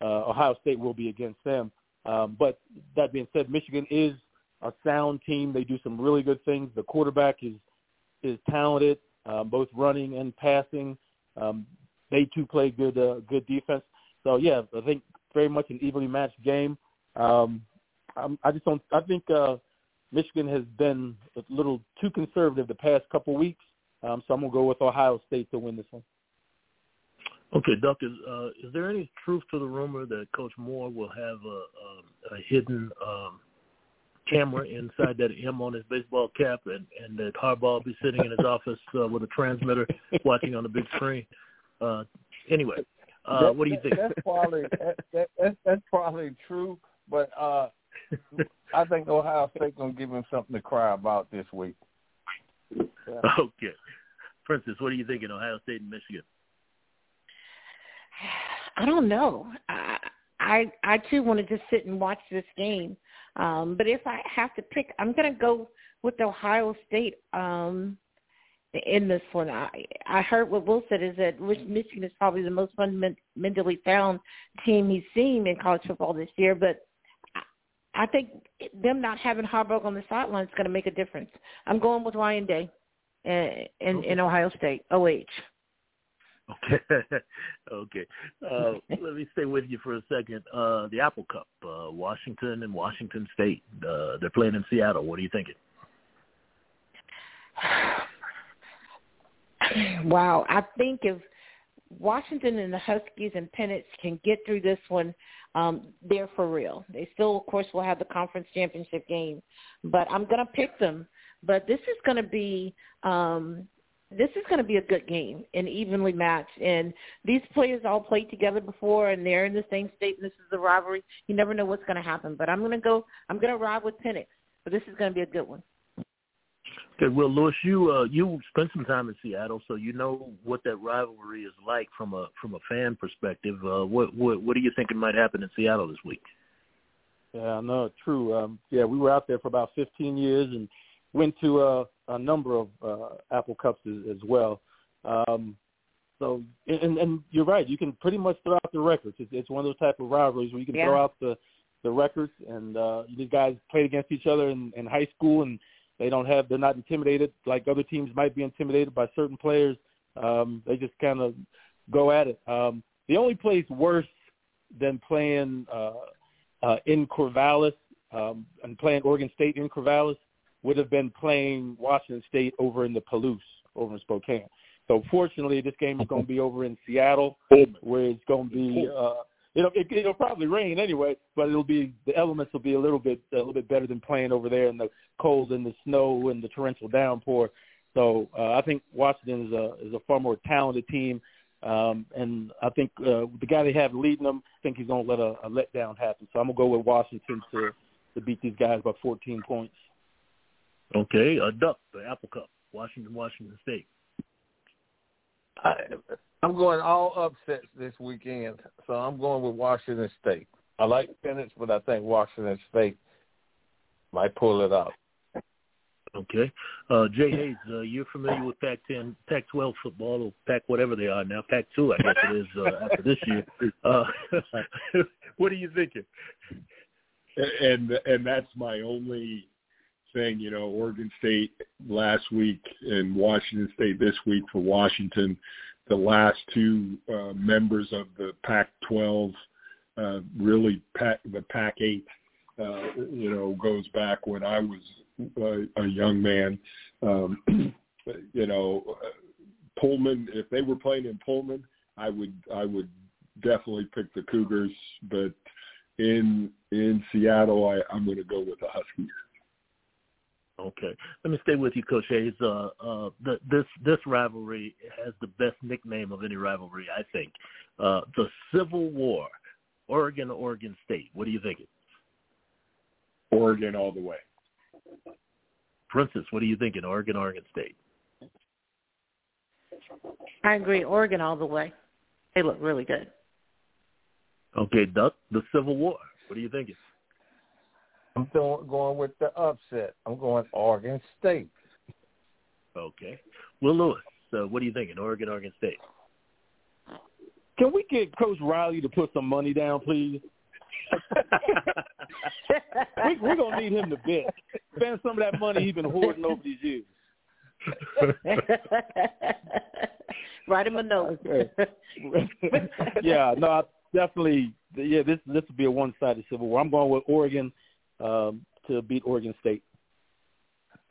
C: uh, Ohio State will be against them. Um, but that being said, Michigan is a sound team. They do some really good things. The quarterback is is talented, um, both running and passing. Um, they too play good uh, good defense. So yeah, I think very much an evenly matched game. Um, I'm, I just don't. I think uh, Michigan has been a little too conservative the past couple weeks. Um, so I'm gonna go with Ohio State to win this one.
E: Okay, Duck. Is uh, is there any truth to the rumor that Coach Moore will have a, a, a hidden um, camera inside that M on his baseball cap, and and that Harbaugh will be sitting in his office uh, with a transmitter watching on the big screen? Uh, anyway, uh,
B: that,
E: what do you think?
B: That's probably that, that, that's probably true, but uh, I think Ohio State gonna give him something to cry about this week.
E: Yeah. Okay, Princess, what are you thinking? Ohio State and Michigan.
A: I don't know. I I, I too want to just sit and watch this game. Um, but if I have to pick, I'm going to go with Ohio State um, in this one. I, I heard what Will said is that Michigan is probably the most fundamentally sound team he's seen in college football this year. But I think them not having Harbaugh on the sideline is going to make a difference. I'm going with Ryan Day in in, okay. in Ohio State. OH.
E: Okay. okay. Uh, let me stay with you for a second. Uh, the Apple Cup, uh, Washington and Washington State. Uh, they're playing in Seattle. What are you thinking?
A: Wow. I think if Washington and the Huskies and Penix can get through this one, um, they're for real. They still, of course, will have the conference championship game, but I'm going to pick them. But this is going to be um, this is going to be a good game and evenly matched. And these players all played together before, and they're in the same state. And this is a rivalry. You never know what's going to happen. But I'm going to go. I'm going to ride with Penix. But this is going to be a good one.
E: Okay, well, Lewis, you uh, you spent some time in Seattle, so you know what that rivalry is like from a from a fan perspective. Uh, what what what are you thinking might happen in Seattle this week?
C: Yeah, no, true. Um, yeah, we were out there for about 15 years and went to uh, a number of uh, Apple Cups as, as well. Um, so, and, and you're right. You can pretty much throw out the records. It's, it's one of those type of rivalries where you can
A: yeah.
C: throw out the the records. And uh, these guys played against each other in, in high school, and they don't have they're not intimidated like other teams might be intimidated by certain players. Um, they just kind of go at it. Um, the only place worse than playing uh, uh, in Corvallis um, and playing Oregon State in Corvallis would have been playing Washington State over in the Palouse, over in Spokane. So fortunately, this game is going to be over in Seattle, where it's going to be. Uh, it'll it, it'll probably rain anyway, but it'll be the elements will be a little bit a little bit better than playing over there in the cold and the snow and the torrential downpour. So uh, I think Washington is a is a far more talented team, um, and I think uh, the guy they have leading them, I think he's going to let a, a letdown happen. So I'm gonna go with Washington to to beat these guys by 14 points.
E: Okay, a duck, the Apple Cup, Washington, Washington State.
B: I, I'm going all upsets this weekend, so I'm going with Washington State. I like Penix, but I think Washington State might pull it out.
E: Okay. Uh, Jay Hayes, uh, you're familiar with Pac-10, Pac-12 football, or Pac whatever they are now, Pac-2, I guess it is uh, after this year. Uh, what are you thinking?
D: And and that's my only thing. You know, Oregon State last week and Washington State this week for Washington. The last two uh, members of the Pac-12, uh, really Pac, the Pac-8, uh, you know, goes back when I was a, a young man. Um, you know, Pullman. If they were playing in Pullman, I would I would definitely pick the Cougars. But in in Seattle, I, I'm going to go with the Huskies.
E: Okay, let me stay with you, Coach Hayes. Uh, uh, the, this this rivalry has the best nickname of any rivalry, I think. Uh, the Civil War, Oregon, Oregon State. What are you thinking?
D: Oregon all the way.
E: Princess, what are you thinking? Oregon, Oregon State.
A: I agree. Oregon all the way. They look really good.
E: Okay, Duck, the Civil War. What are you thinking?
B: I'm going with the upset. I'm going Oregon State.
E: Okay. Will Lewis, uh, what are you thinking? Oregon, Oregon State.
C: Can we get Coach Riley to put some money down, please? we, we're gonna need him to bet. Spend some of that money he's been hoarding over these years.
A: Write him a note.
C: Okay. yeah, no, I definitely. Yeah, this this will be a one-sided civil war. I'm going with Oregon um, to beat Oregon State.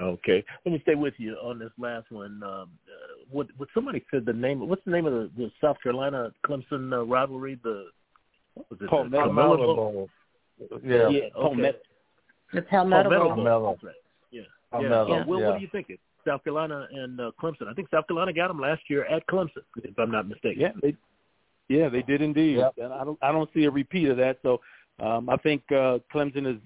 E: Okay, let me stay with you on this last one. Um, uh, what, what somebody said the name? What's the name of the, the South Carolina Clemson uh, rivalry? The what was it?
B: Palmetto,
E: the
B: Palmetto Bowl. Yeah,
E: yeah, okay.
C: Palmetto.
A: The Palmetto
E: Palmetto
A: Bowl.
E: Bowl.
B: Palmetto.
E: Right. Yeah,
B: Palmetto,
E: yeah. Well,
B: yeah.
E: what do you think? South Carolina and uh, Clemson. I think South Carolina got them last year at Clemson, if I'm not mistaken.
C: Yeah, they, yeah, they did indeed.
B: Yep.
C: And I don't, I don't see a repeat of that. So, um, I think uh, Clemson is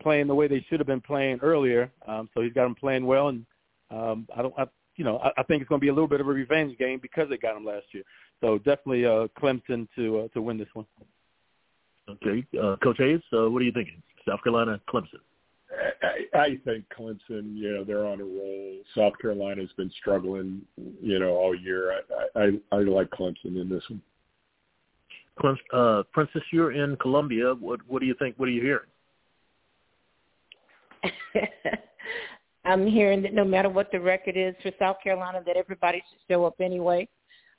C: playing the way they should have been playing earlier. Um, so he's got them playing well, and um, I don't, I, you know, I, I think it's going to be a little bit of a revenge game because they got him last year. So definitely uh, Clemson to uh, to win this one.
E: Okay, uh, Coach Hayes, uh, what are you thinking? South Carolina, Clemson.
D: I, I think Clemson, you know, they're on a roll. South Carolina's been struggling, you know, all year. I I, I like Clemson in this one.
E: Clemson, uh, Princess, you're in Columbia. What what do you think? What are you hearing?
A: I'm hearing that no matter what the record is for South Carolina, that everybody should show up anyway.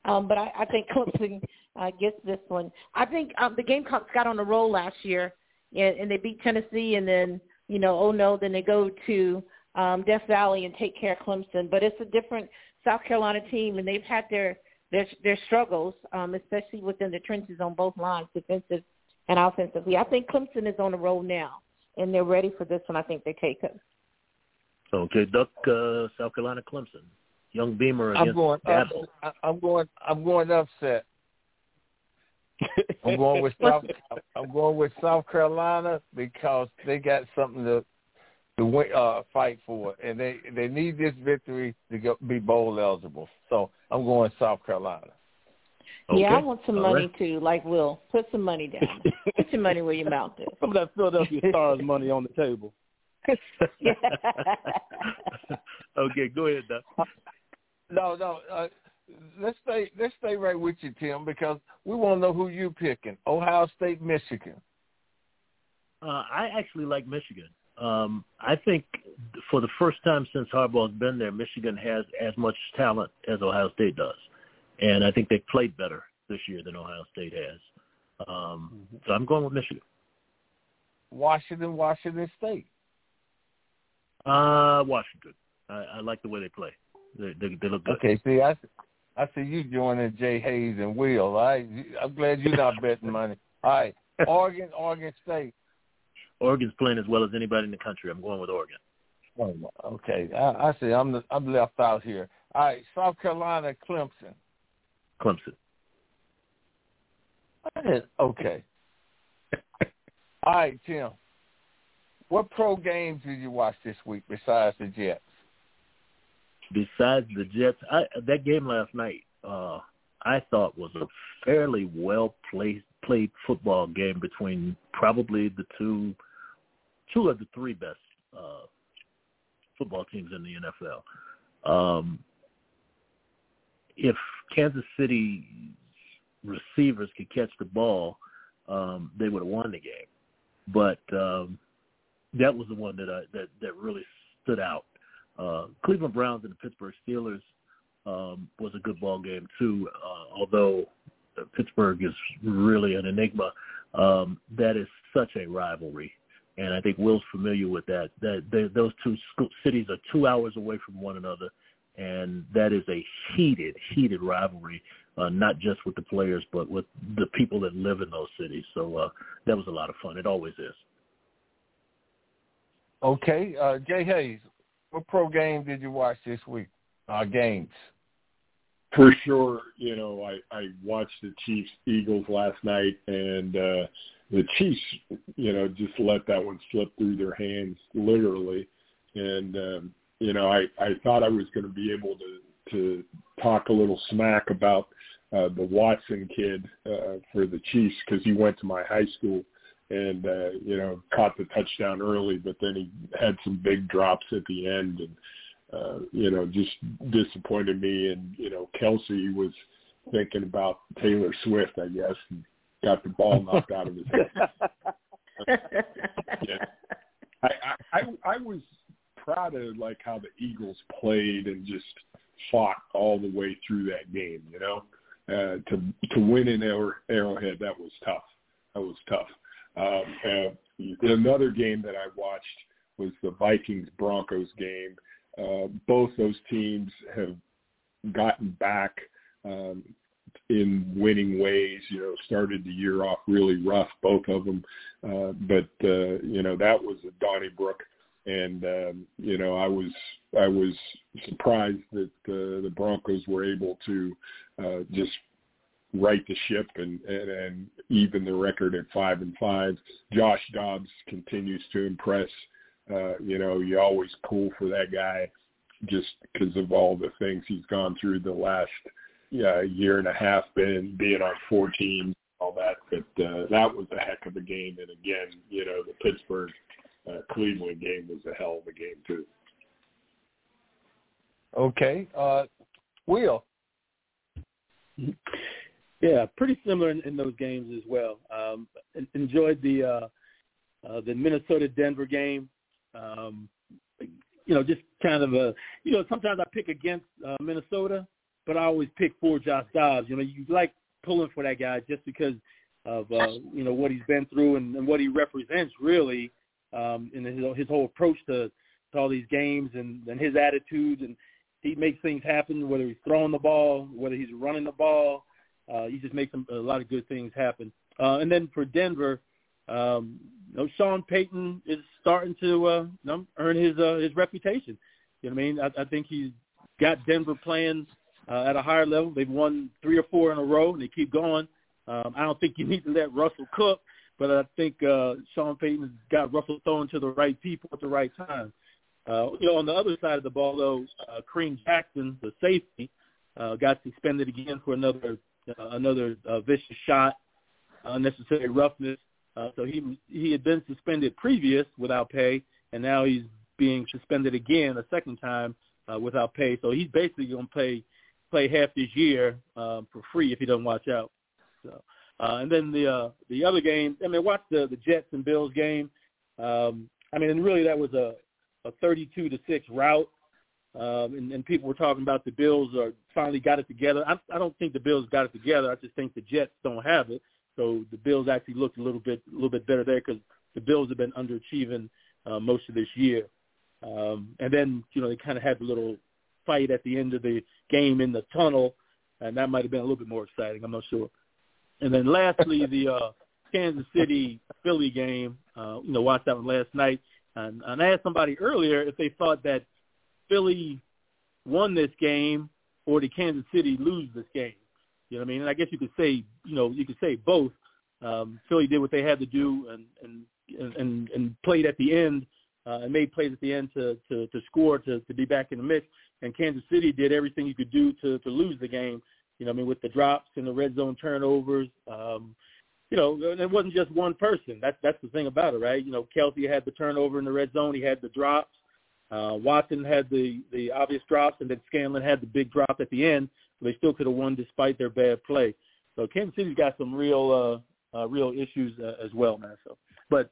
A: Um, but I, I think Clemson uh, gets this one. I think um, the Gamecocks got on a roll last year, and, and they beat Tennessee, and then you know, oh no, then they go to um, Death Valley and take care of Clemson. But it's a different South Carolina team, and they've had their their their struggles, um, especially within the trenches on both lines, defensive and offensively. I think Clemson is on the roll now, and they're ready for this one. I think they take it.
E: Okay, Duck, uh, South Carolina, Clemson, young Beamer
B: against I'm going. I'm, I'm going. I'm going upset. I'm going with South. I'm going with South Carolina because they got something to to win, uh, fight for, and they they need this victory to go, be bowl eligible. So I'm going South Carolina.
A: Okay. Yeah, I want some All money right. too. Like Will, put some money down. put your money where your mouth is.
C: Some of that Philadelphia Stars money on the table.
E: okay, go ahead, Doug.
B: No, no. Uh, let's stay. Let's stay right with you, Tim, because we want to know who you picking. Ohio State, Michigan.
E: Uh, I actually like Michigan. Um, I think for the first time since Harbaugh's been there, Michigan has as much talent as Ohio State does, and I think they played better this year than Ohio State has. Um, mm-hmm. So I'm going with Michigan.
B: Washington, Washington State.
E: Uh, Washington. I, I like the way they play. They, they, they look good.
B: Okay, see, I, I see you joining Jay Hayes and Will. Right, I'm glad you're not betting money. All right, Oregon, Oregon State.
E: Oregon's playing as well as anybody in the country. I'm going with Oregon.
B: Oh, okay, I, I see. I'm the, I'm left out here. All right, South Carolina, Clemson.
E: Clemson.
B: Okay. All right, Tim. What pro games did you watch this week besides the Jets?
E: Besides the Jets, I, that game last night, uh, I thought was a fairly well played played football game between probably the two two of the three best uh, football teams in the NFL. Um, if Kansas City receivers could catch the ball, um, they would have won the game. But um, that was the one that I, that that really stood out. Uh, Cleveland Browns and the Pittsburgh Steelers um, was a good ball game too. Uh, although Pittsburgh is really an enigma, um, that is such a rivalry and I think Will's familiar with that. That they, those two cities are two hours away from one another, and that is a heated, heated rivalry, uh, not just with the players, but with the people that live in those cities. So uh, that was a lot of fun. It always is.
B: Okay, uh, Jay Hayes, what pro game did you watch this week? Uh, games.
D: For sure, you know, I I watched the Chiefs Eagles last night, and uh, the Chiefs, you know, just let that one slip through their hands literally. And um, you know, I I thought I was going to be able to to talk a little smack about uh, the Watson kid uh, for the Chiefs because he went to my high school and uh, you know caught the touchdown early, but then he had some big drops at the end and uh, you know just disappointed me. And you know Kelce was thinking about Taylor Swift, I guess, and got the ball knocked out of his head. yeah. I, I I was proud of like how the Eagles played and just fought all the way through that game. You know, uh, to to win in Arrowhead that was tough. That was tough. Um, uh, another game that I watched was the Vikings Broncos game. Uh, both those teams have gotten back um, in winning ways. You know, started the year off really rough, both of them. Uh, but uh, you know, that was a Donnybrook, and um, you know, I was I was surprised that uh, the Broncos were able to uh, just right the ship and, and and even the record at five and five. Josh Dobbs continues to impress. Uh, you know, you always cool for that guy just because of all the things he's gone through the last yeah, year and a half been being on four teams, all that. But uh, that was a heck of a game. And again, you know, the Pittsburgh uh, Cleveland game was a hell of a game too.
B: Okay, uh, Will.
C: Yeah, pretty similar in, in those games as well. Um, enjoyed the uh, uh, the Minnesota Denver game. Um, you know, just kind of a you know sometimes I pick against uh, Minnesota but I always pick for Josh Dobbs. You know, you like pulling for that guy just because of uh, you know what he's been through and, and what he represents really, um, in his, his whole approach to, to all these games and, and his attitude and he makes things happen whether he's throwing the ball, whether he's running the ball. Uh, he just makes a lot of good things happen. Uh, and then for Denver, um, you know, Sean Payton is starting to uh, earn his uh, his reputation. You know what I mean? I, I think he's got Denver playing uh, at a higher level. They've won three or four in a row, and they keep going. Um, I don't think you need to let Russell cook, but I think uh, Sean Payton got Russell throwing to the right people at the right time. Uh, you know, on the other side of the ball, though, uh, Kareem Jackson, the safety, uh, got suspended again for another uh, another uh, vicious shot, unnecessary roughness. Uh, so he he had been suspended previous without pay, and now he's being suspended again a second time uh, without pay. So he's basically going to play play half this year um, for free if he doesn't watch out. So, uh, and then the uh, the other game, I mean, watch the the Jets and Bills game. Um, I mean, and really that was a a 32 to six rout. Um, and, and people were talking about the Bills are finally got it together. I, I don't think the Bills got it together. I just think the Jets don't have it. So the Bills actually looked a little bit a little bit better there because the Bills have been underachieving uh, most of this year. Um, and then you know they kind of had a little fight at the end of the game in the tunnel, and that might have been a little bit more exciting. I'm not sure. And then lastly, the uh, Kansas City Philly game. Uh, you know, watched that one last night. And, and I asked somebody earlier if they thought that Philly won this game or did Kansas City lose this game. You know what I mean? And I guess you could say, you know, you could say both. Um, Philly did what they had to do and and and, and played at the end uh, and made plays at the end to to, to score to, to be back in the mix. And Kansas City did everything you could do to to lose the game. You know, I mean, with the drops and the red zone turnovers. Um, you know, it wasn't just one person. That's that's the thing about it, right? You know, Kelce had the turnover in the red zone. He had the drops. Uh, Watson had the the obvious drops, and then Scantling had the big drop at the end. So they still could have won despite their bad play. So Kansas City's got some real uh, uh, real issues uh, as well, man. So, but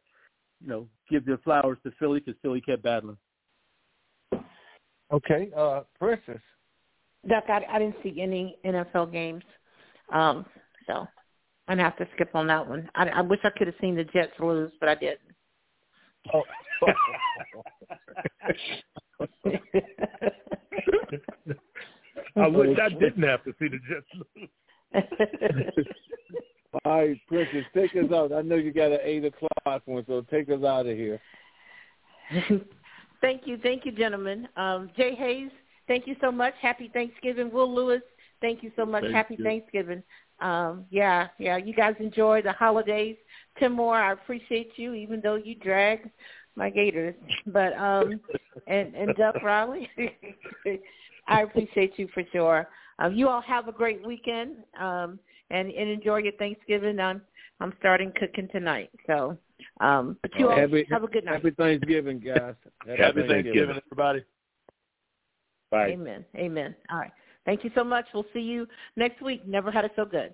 C: you know, give the flowers to Philly because Philly kept battling.
B: Okay, uh, Princess.
A: Duck, I, I didn't see any NFL games, um, so I'm gonna have to skip on that one. I, I wish I could have seen the Jets lose, but I didn't.
B: Oh.
E: I wish I didn't have to see the Jets lose.
B: All right, Princess, take us out. I know you got an eight o'clock one, so take us out of here.
A: thank you, thank you, gentlemen. Um, Jay Hayes, thank you so much. Happy Thanksgiving. Will Lewis, thank you so much.
E: Thank
A: Happy
E: you.
A: Thanksgiving. Um, yeah, yeah. You guys enjoy the holidays. Tim Moore, I appreciate you, even though you drag my gators. But um, and and Duck Riley, I appreciate you for sure. Um, you all have a great weekend um, and and enjoy your Thanksgiving. I'm I'm starting cooking tonight, so um, but you all
B: Happy-
A: have a good night.
B: Happy Thanksgiving, guys.
E: Happy Thanksgiving, everybody. Bye.
A: Amen. Amen. All right. Thank you so much. We'll see you next week. Never had it so good.